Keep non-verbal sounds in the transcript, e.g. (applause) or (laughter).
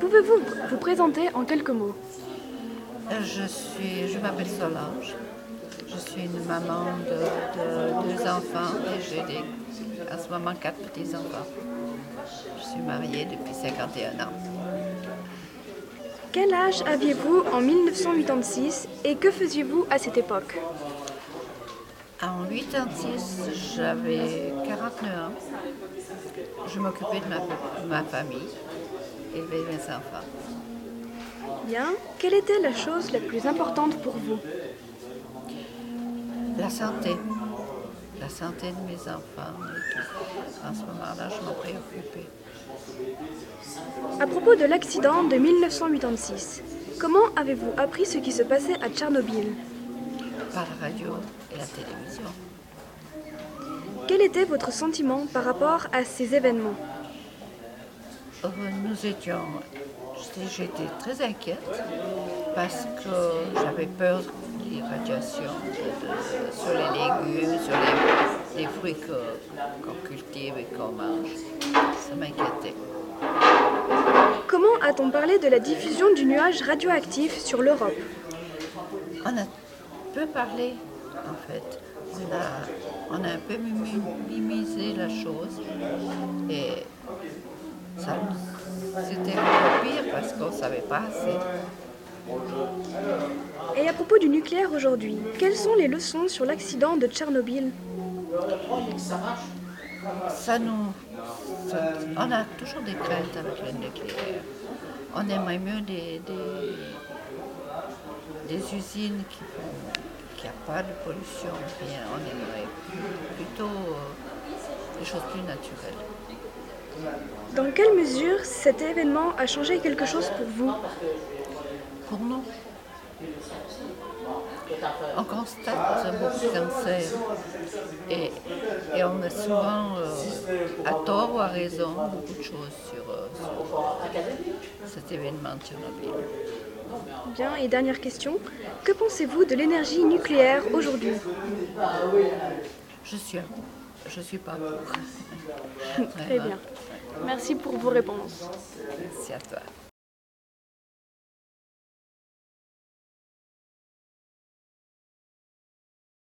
Pouvez-vous vous présenter en quelques mots? Euh, Je suis, je m'appelle Solange. Je suis une maman de, de deux enfants et j'ai en ce moment quatre petits-enfants. Je suis mariée depuis 51 ans. Quel âge aviez-vous en 1986 et que faisiez-vous à cette époque? En 86, j'avais 49 ans. Je m'occupais de ma, de ma famille, élever mes enfants. Bien. Quelle était la chose la plus importante pour vous? La santé. La santé de mes enfants. En ce moment-là, je m'en préoccupais. À propos de l'accident de 1986, comment avez-vous appris ce qui se passait à Tchernobyl? Par la radio et la télévision. Quel était votre sentiment par rapport à ces événements? Nous étions. j'étais- très inquiète parce que j'avais peur des radiations de- sur les légumes, sur les, les fruits qu'on cultive et qu'on mange. Ça m'inquiétait. Comment a-t-on parlé de la diffusion du nuage radioactif sur l'Europe? On a peu parlé, en fait. On a, on a un peu mimi- minimisé la chose. Et ça, c'était pire parce qu'on ne savait pas assez. Et à propos du nucléaire aujourd'hui, quelles sont les leçons sur l'accident de Tchernobyl? Ça nous. ça- on a toujours des craintes avec le nucléaire. On aimerait mieux des, des, des usines qui font pas de pollution. Bien, on aimerait plutôt euh, des choses plus naturelles. Dans quelle mesure cet événement a changé quelque chose pour vous Pour nous, on constate beaucoup de cancers et, et on a souvent, euh, à tort ou à raison, beaucoup de choses sur, euh, sur cet événement de Tchernobyl. Bien, et dernière question, que pensez-vous de l'énergie nucléaire aujourd'hui? Je suis, je suis pas pour. (laughs) Très bien. Merci pour vos réponses. Merci à toi.